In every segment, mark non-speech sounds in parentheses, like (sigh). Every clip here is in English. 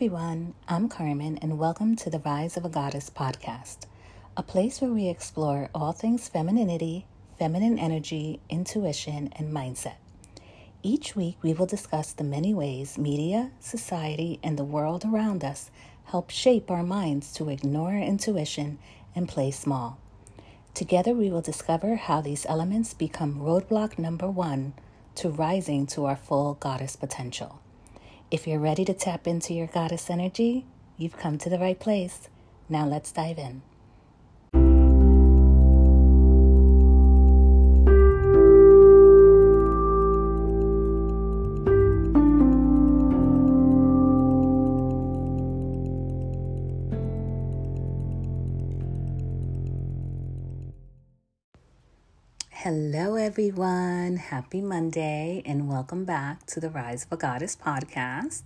Everyone. I'm Carmen, and welcome to the Rise of a Goddess podcast, a place where we explore all things femininity, feminine energy, intuition, and mindset. Each week, we will discuss the many ways media, society, and the world around us help shape our minds to ignore intuition and play small. Together, we will discover how these elements become roadblock number one to rising to our full goddess potential. If you're ready to tap into your goddess energy, you've come to the right place. Now let's dive in. Everyone. Happy Monday, and welcome back to the Rise of a Goddess podcast.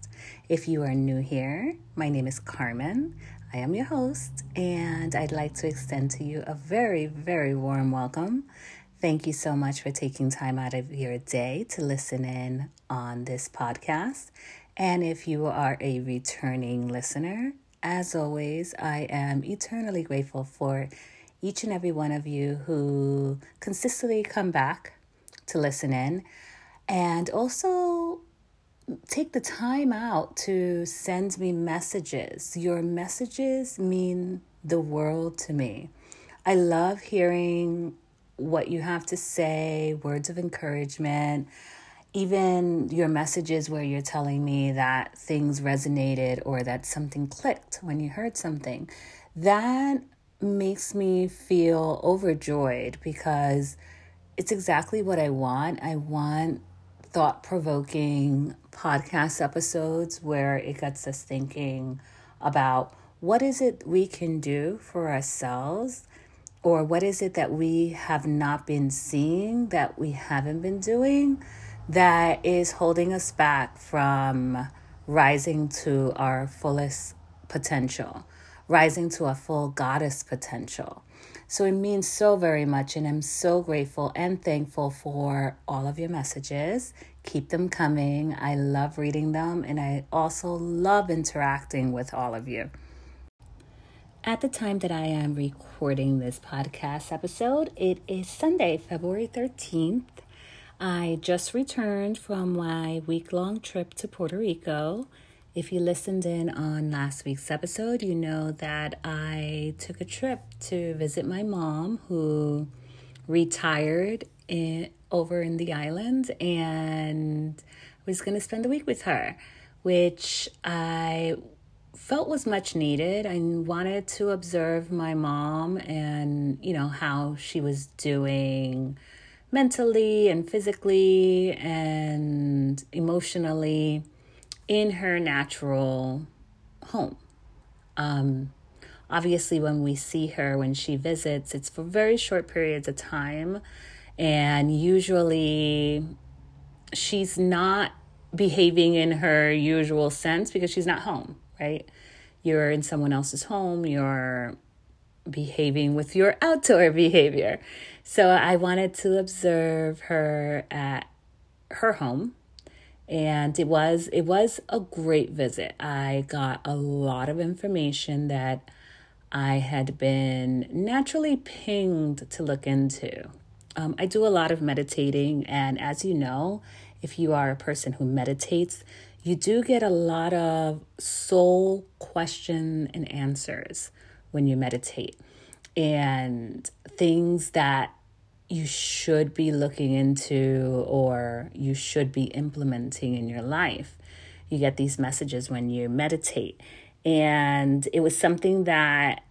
If you are new here, my name is Carmen. I am your host, and I'd like to extend to you a very, very warm welcome. Thank you so much for taking time out of your day to listen in on this podcast. And if you are a returning listener, as always, I am eternally grateful for each and every one of you who consistently come back to listen in and also take the time out to send me messages. Your messages mean the world to me. I love hearing what you have to say, words of encouragement, even your messages where you're telling me that things resonated or that something clicked when you heard something. That makes me feel overjoyed because it's exactly what I want. I want thought provoking podcast episodes where it gets us thinking about what is it we can do for ourselves or what is it that we have not been seeing that we haven't been doing that is holding us back from rising to our fullest potential rising to a full goddess potential. So it means so very much, and I'm so grateful and thankful for all of your messages. Keep them coming. I love reading them, and I also love interacting with all of you. At the time that I am recording this podcast episode, it is Sunday, February 13th. I just returned from my week long trip to Puerto Rico. If you listened in on last week's episode, you know that I took a trip to visit my mom who retired in, over in the island and was going to spend the week with her, which I felt was much needed. I wanted to observe my mom and, you know, how she was doing mentally and physically and emotionally in her natural home. Um, obviously, when we see her, when she visits, it's for very short periods of time. And usually, she's not behaving in her usual sense because she's not home, right? You're in someone else's home, you're behaving with your outdoor (laughs) behavior. So I wanted to observe her at her home and it was it was a great visit. I got a lot of information that I had been naturally pinged to look into. Um, I do a lot of meditating, and as you know, if you are a person who meditates, you do get a lot of soul question and answers when you meditate, and things that you should be looking into or you should be implementing in your life. You get these messages when you meditate. And it was something that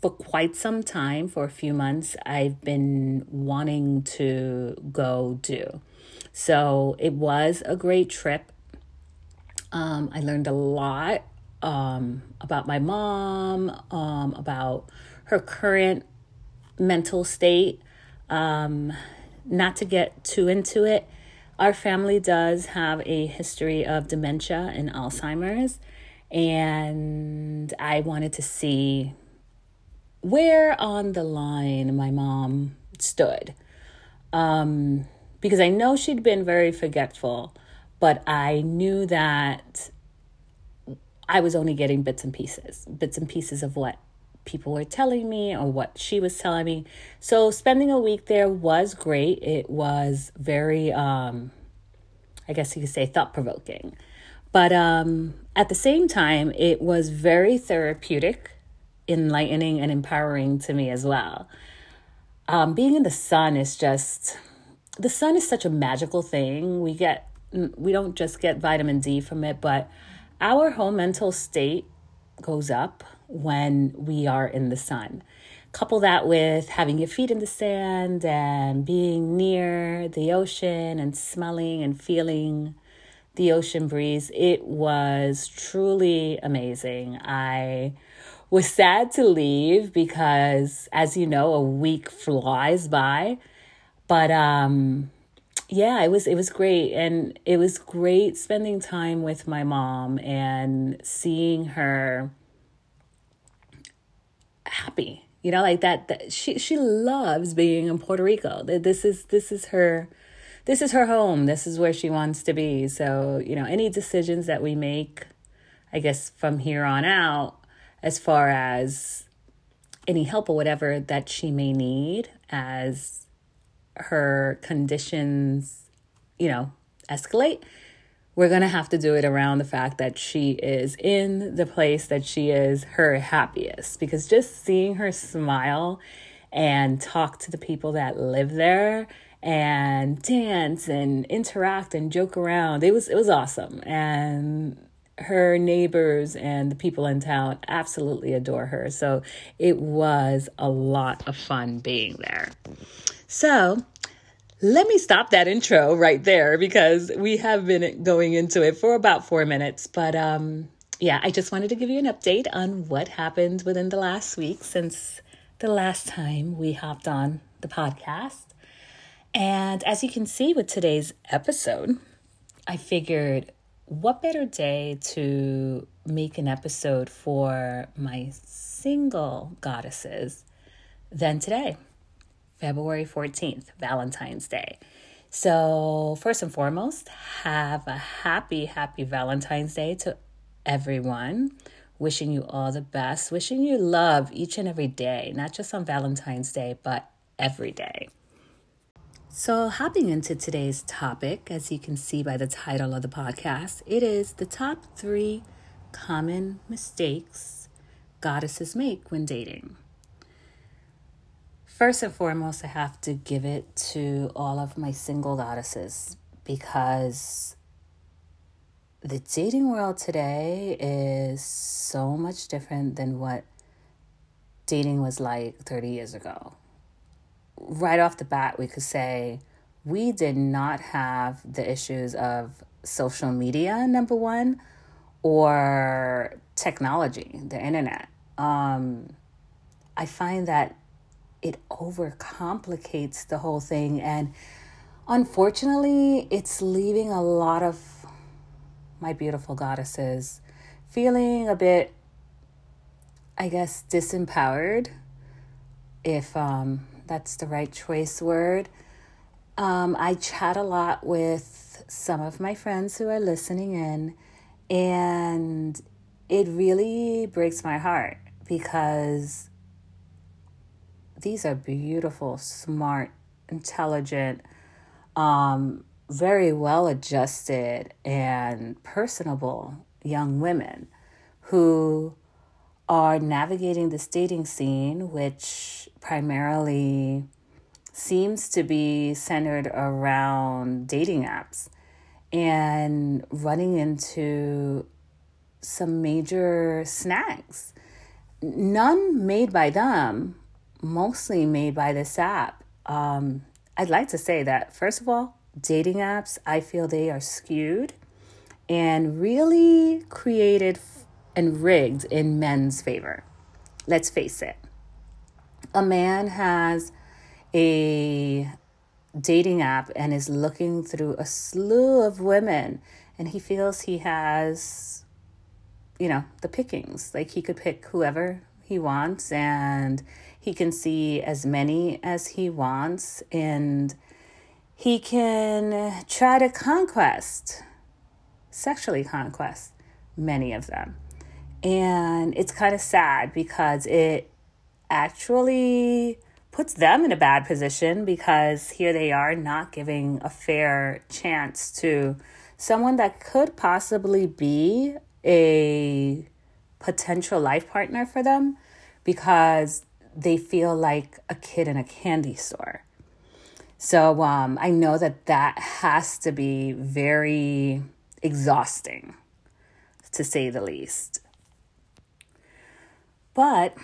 for quite some time, for a few months, I've been wanting to go do. So it was a great trip. Um, I learned a lot um, about my mom, um, about her current mental state, um, not to get too into it, our family does have a history of dementia and Alzheimer's, and I wanted to see where on the line my mom stood. Um, because I know she'd been very forgetful, but I knew that I was only getting bits and pieces, bits and pieces of what people were telling me or what she was telling me. So spending a week there was great. It was very um I guess you could say thought provoking. But um at the same time it was very therapeutic, enlightening and empowering to me as well. Um being in the sun is just the sun is such a magical thing. We get we don't just get vitamin D from it, but our whole mental state goes up when we are in the sun. Couple that with having your feet in the sand and being near the ocean and smelling and feeling the ocean breeze. It was truly amazing. I was sad to leave because, as you know, a week flies by. But um, yeah, it was it was great, and it was great spending time with my mom and seeing her happy. You know, like that, that she she loves being in Puerto Rico. This is this is her this is her home. This is where she wants to be. So, you know, any decisions that we make, I guess from here on out, as far as any help or whatever that she may need as her conditions, you know, escalate, we're going to have to do it around the fact that she is in the place that she is her happiest. Because just seeing her smile and talk to the people that live there and dance and interact and joke around it was it was awesome. And her neighbors and the people in town absolutely adore her. So it was a lot of fun being there. So let me stop that intro right there because we have been going into it for about four minutes. But um, yeah, I just wanted to give you an update on what happened within the last week since the last time we hopped on the podcast. And as you can see with today's episode, I figured what better day to make an episode for my single goddesses than today. February 14th, Valentine's Day. So, first and foremost, have a happy, happy Valentine's Day to everyone. Wishing you all the best, wishing you love each and every day, not just on Valentine's Day, but every day. So, hopping into today's topic, as you can see by the title of the podcast, it is the top three common mistakes goddesses make when dating. First and foremost, I have to give it to all of my single goddesses because the dating world today is so much different than what dating was like 30 years ago. Right off the bat, we could say we did not have the issues of social media, number one, or technology, the internet. Um, I find that it overcomplicates the whole thing. And unfortunately, it's leaving a lot of my beautiful goddesses feeling a bit, I guess, disempowered, if um, that's the right choice word. Um, I chat a lot with some of my friends who are listening in, and it really breaks my heart because these are beautiful, smart, intelligent, um, very well adjusted, and personable young women who are navigating this dating scene, which primarily seems to be centered around dating apps and running into some major snags. None made by them, mostly made by this app. Um, I'd like to say that, first of all, dating apps, I feel they are skewed and really created and rigged in men's favor. Let's face it. A man has a dating app and is looking through a slew of women and he feels he has you know the pickings like he could pick whoever he wants and he can see as many as he wants and he can try to conquest, sexually conquest many of them. And it's kind of sad because it actually puts them in a bad position because here they are not giving a fair chance to someone that could possibly be a potential life partner for them because they feel like a kid in a candy store. So um, I know that that has to be very exhausting, to say the least. But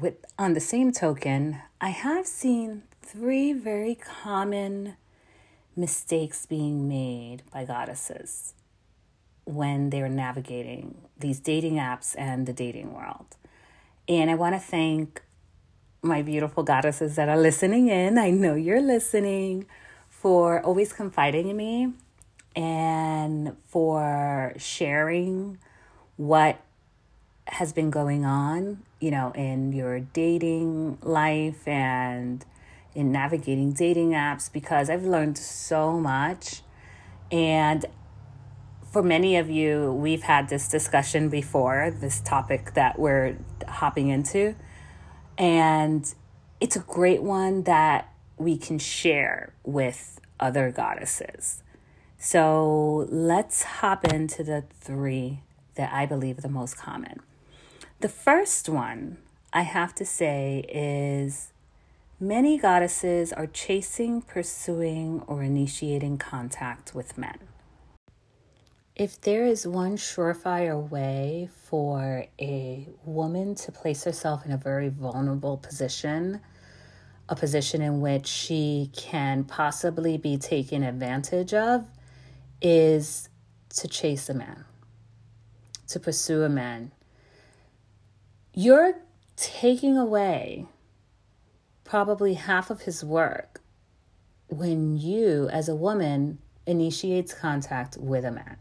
with on the same token, I have seen three very common mistakes being made by goddesses when they're navigating these dating apps and the dating world. And I want to thank my beautiful goddesses that are listening in. I know you're listening for always confiding in me and for sharing what has been going on, you know, in your dating life and in navigating dating apps because I've learned so much. And for many of you, we've had this discussion before, this topic that we're hopping into. And it's a great one that we can share with other goddesses. So let's hop into the three that I believe are the most common. The first one I have to say is many goddesses are chasing, pursuing, or initiating contact with men. If there is one surefire way for a woman to place herself in a very vulnerable position, a position in which she can possibly be taken advantage of, is to chase a man, to pursue a man. You're taking away probably half of his work when you, as a woman, initiates contact with a man.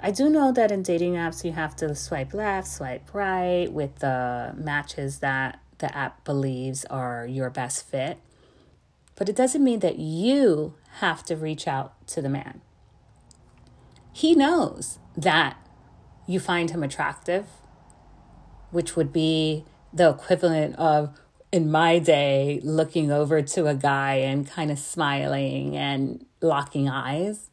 I do know that in dating apps, you have to swipe left, swipe right with the matches that the app believes are your best fit. But it doesn't mean that you have to reach out to the man. He knows that you find him attractive, which would be the equivalent of, in my day, looking over to a guy and kind of smiling and locking eyes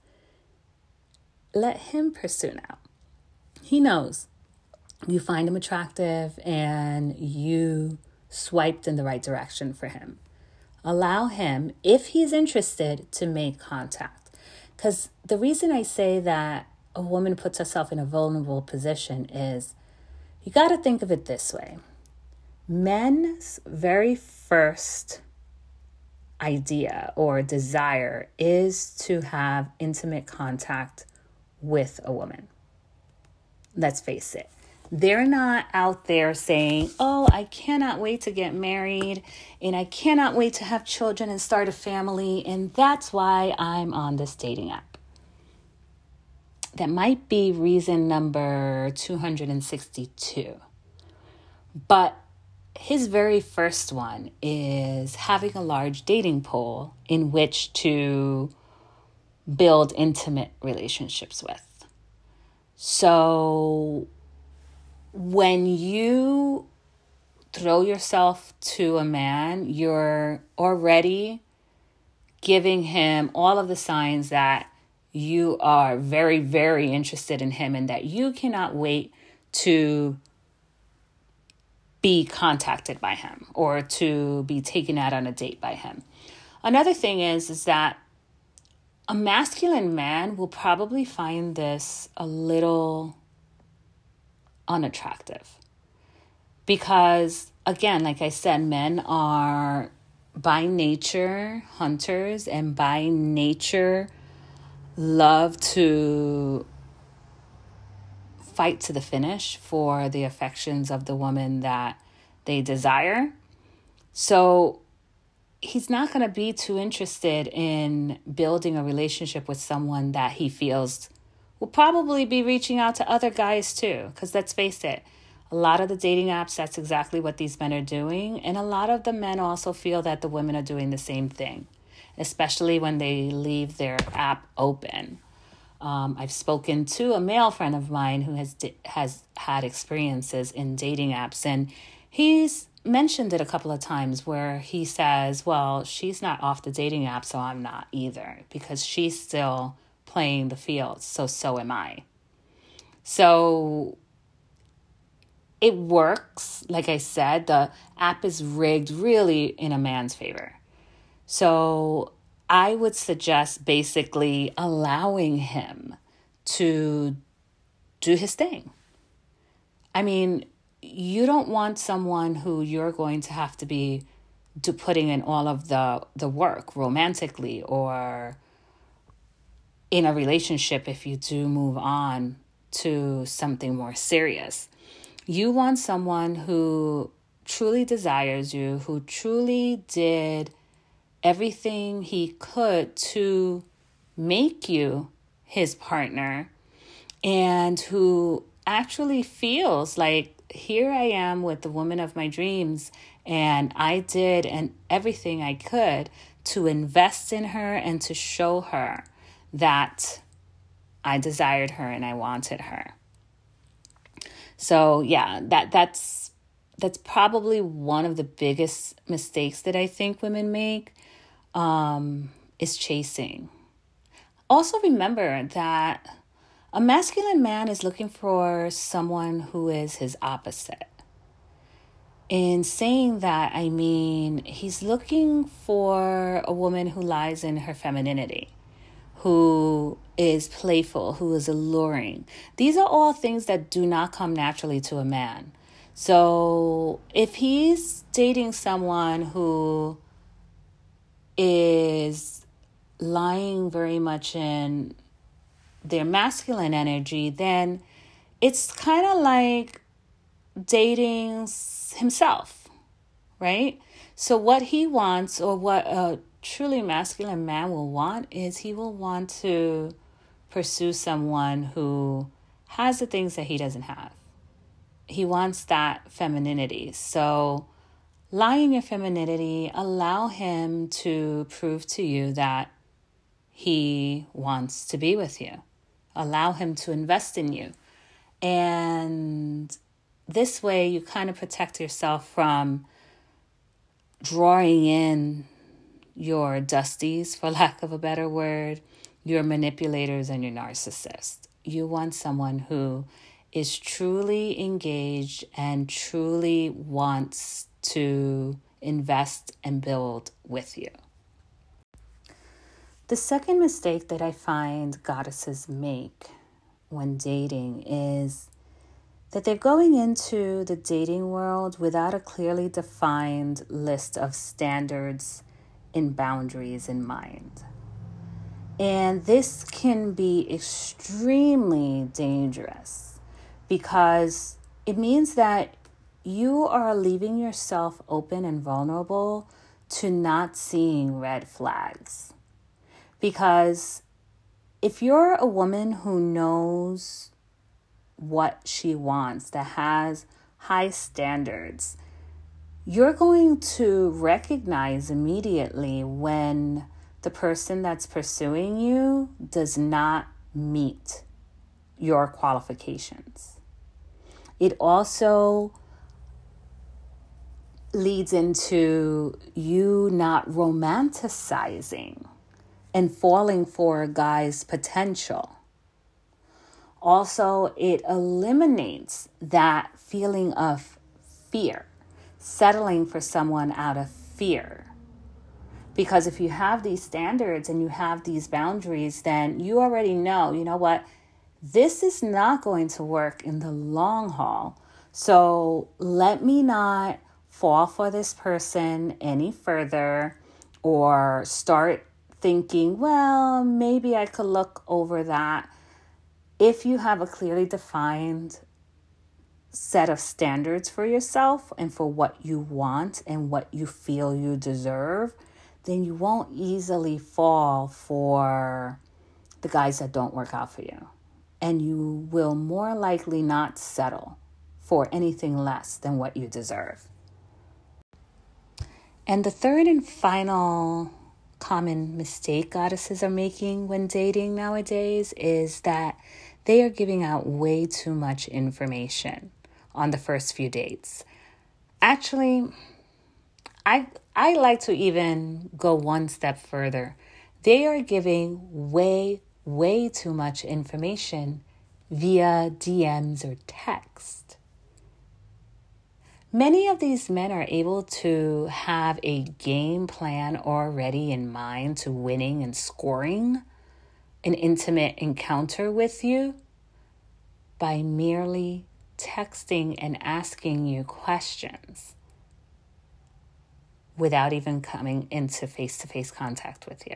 let him pursue now. He knows you find him attractive and you swiped in the right direction for him. Allow him, if he's interested, to make contact. Because the reason I say that a woman puts herself in a vulnerable position is you got to think of it this way men's very first idea or desire is to have intimate contact with a woman. Let's face it. They're not out there saying, Oh, I cannot wait to get married and I cannot wait to have children and start a family, and that's why I'm on this dating app. That might be reason number 262. But his very first one is having a large dating pool in which to build intimate relationships with. So when you throw yourself to a man, you're already giving him all of the signs that you are very, very interested in him and that you cannot wait to be contacted by him or to be taken out on a date by him. Another thing is is that a masculine man will probably find this a little unattractive. Because, again, like I said, men are by nature hunters and by nature love to fight to the finish for the affections of the woman that they desire. So he's not going to be too interested in building a relationship with someone that he feels will probably be reaching out to other guys too. Because let's face it, a lot of the dating apps, that's exactly what these men are doing. And a lot of the men also feel that the women are doing the same thing, especially when they leave their app open. Um, I've spoken to a male friend of mine who has has had experiences in dating apps, and he's mentioned it a couple of times where he says, "Well, she's not off the dating app, so I'm not either because she's still playing the field, so so am I." So it works. Like I said, the app is rigged really in a man's favor. So I would suggest basically allowing him to do his thing. I mean, you don't want someone who you're going to have to be to putting in all of the the work romantically or in a relationship if you do move on to something more serious. You want someone who truly desires you, who truly did everything he could to make you his partner and who actually feels like here I am with the woman of my dreams and I did and everything I could to invest in her and to show her that I desired her and I wanted her. So yeah, that that's that's probably one of the biggest mistakes that I think women make um, is chasing. Also, remember that a masculine man is looking for someone who is his opposite. In saying that, I mean he's looking for a woman who lies in her femininity, who is playful, who is alluring. These are all things that do not come naturally to a man. So if he's dating someone who is lying very much in their masculine energy, then it's kind of like dating himself, right? So, what he wants, or what a truly masculine man will want, is he will want to pursue someone who has the things that he doesn't have. He wants that femininity. So, lie in your femininity, allow him to prove to you that he wants to be with you. Allow him to invest in you. And this way, you kind of protect yourself from drawing in your dusties, for (laughs) lack of a better word, your manipulators, and your narcissists. You want someone who is truly engaged and truly wants to invest and build with you. The second mistake that I find goddesses make when dating is that they're going into the dating world without a clearly defined list of standards and boundaries in mind. And this can be extremely dangerous because it means that you are leaving yourself open and vulnerable to not seeing red flags. Because if you're a woman who knows what she wants, that has high standards, you're going to recognize immediately when the person that's pursuing you does not meet your qualifications. It also leads into you not romanticizing and falling for a guy's potential. Also, it eliminates that feeling of fear, settling for someone out of fear. Because if you have these standards and you have these boundaries, then you already know, you know what, this is not going to work in the long haul. So let me not fall for this person any further or start thinking, well, maybe I could look over that. If you have a clearly defined set of standards for yourself and for what you want and what you feel you deserve, then you won't easily fall for the guys that don't work out for you. And you will more likely not settle for anything less than what you deserve. And the third and final common mistake goddesses are making when dating nowadays is that they are giving out way too much information on the first few dates. Actually, I I like to even go one step further. They are giving way way too much information via DMs or text. Many of these men are able to have a game plan already in mind to winning and scoring an intimate encounter with you by merely texting and asking you questions without even coming into face to face contact with you.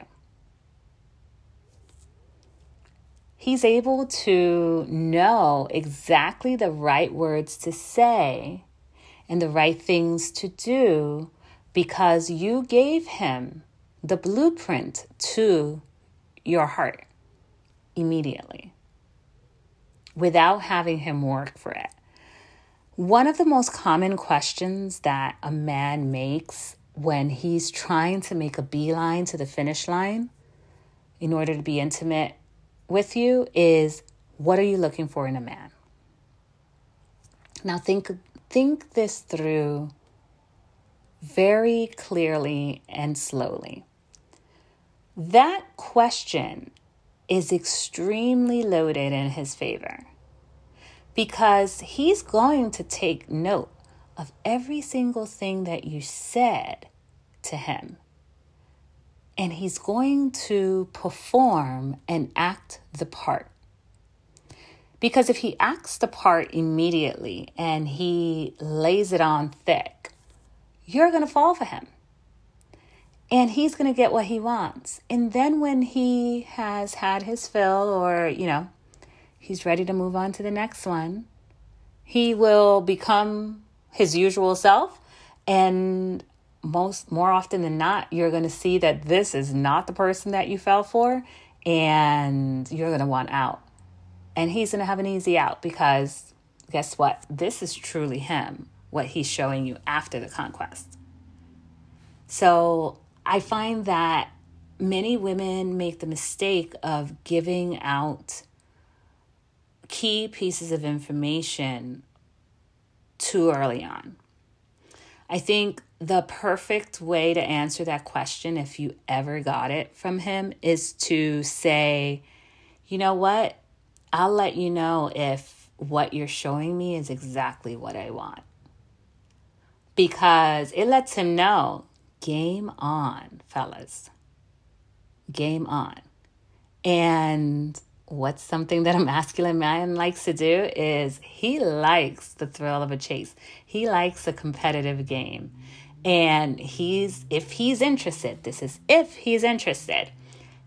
He's able to know exactly the right words to say and the right things to do because you gave him the blueprint to your heart immediately without having him work for it. One of the most common questions that a man makes when he's trying to make a beeline to the finish line in order to be intimate with you is what are you looking for in a man? Now think think this through very clearly and slowly. That question is extremely loaded in his favor because he's going to take note of every single thing that you said to him. And he's going to perform and act the part. Because if he acts the part immediately and he lays it on thick, you're going to fall for him and he's going to get what he wants. And then when he has had his fill or, you know, he's ready to move on to the next one, he will become his usual self and most more often than not you're going to see that this is not the person that you fell for and you're going to want out. And he's going to have an easy out because guess what? This is truly him, what he's showing you after the conquest. So I find that many women make the mistake of giving out key pieces of information too early on. I think the perfect way to answer that question, if you ever got it from him, is to say, you know what? I'll let you know if what you're showing me is exactly what I want. Because it lets him know game on, fellas. Game on. And what's something that a masculine man likes to do is he likes the thrill of a chase. He likes a competitive game. And he's if he's interested, this is if he's interested,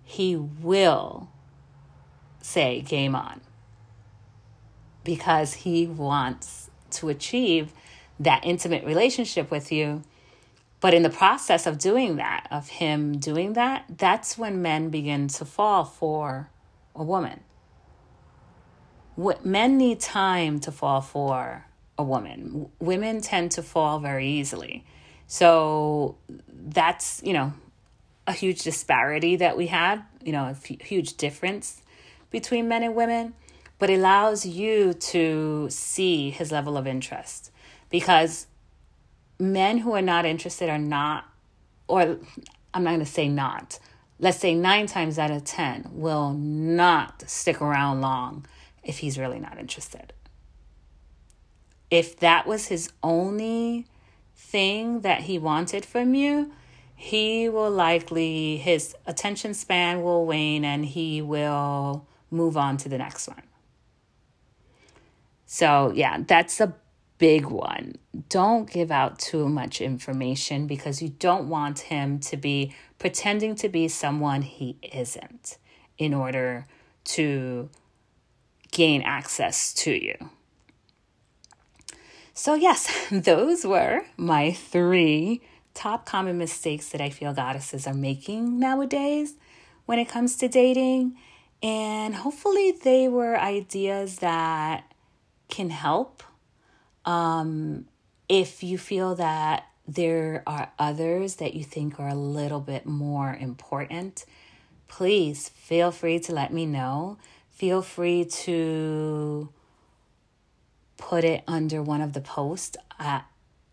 he will say game on. Because he wants to achieve that intimate relationship with you but in the process of doing that, of him doing that, that's when men begin to fall for a woman. What men need time to fall for a woman. Women tend to fall very easily. So that's, you know, a huge disparity that we have, you know, a f- huge difference between men and women, but allows you to see his level of interest because men who are not interested are not, or I'm not going to say not, let's say nine times out of 10 will not stick around long if he's really not interested. If that was his only thing that he wanted from you, he will likely, his attention span will wane and he will move on to the next one. So, yeah, that's a big one. Don't give out too much information because you don't want him to be pretending to be someone he isn't in order to gain access to you. So, yes, (laughs) those were my three top common mistakes that I feel goddesses are making nowadays when it comes to dating. And hopefully, they were ideas that can help um, if you feel that there are others that you think are a little bit more important, please feel free to let me know. Feel free to put it under one of the posts at,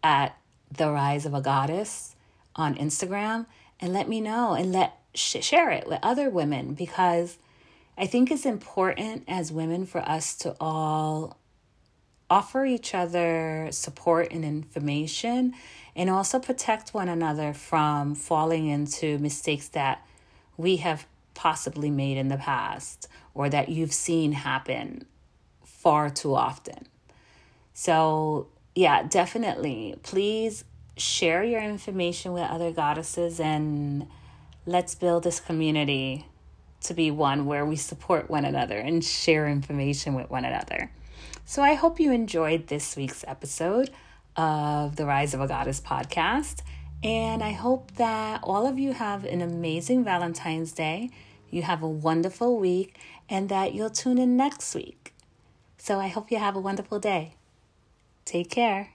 at the rise of a goddess on Instagram and let me know and let sh- share it with other women because I think it's important as women for us to all offer each other support and information and also protect one another from falling into mistakes that we have possibly made in the past or that you've seen happen far too often. So, yeah, definitely. Please share your information with other goddesses and let's build this community to be one where we support one another and share information with one another. So I hope you enjoyed this week's episode of the Rise of a Goddess podcast. And I hope that all of you have an amazing Valentine's Day. You have a wonderful week and that you'll tune in next week. So I hope you have a wonderful day. Take care.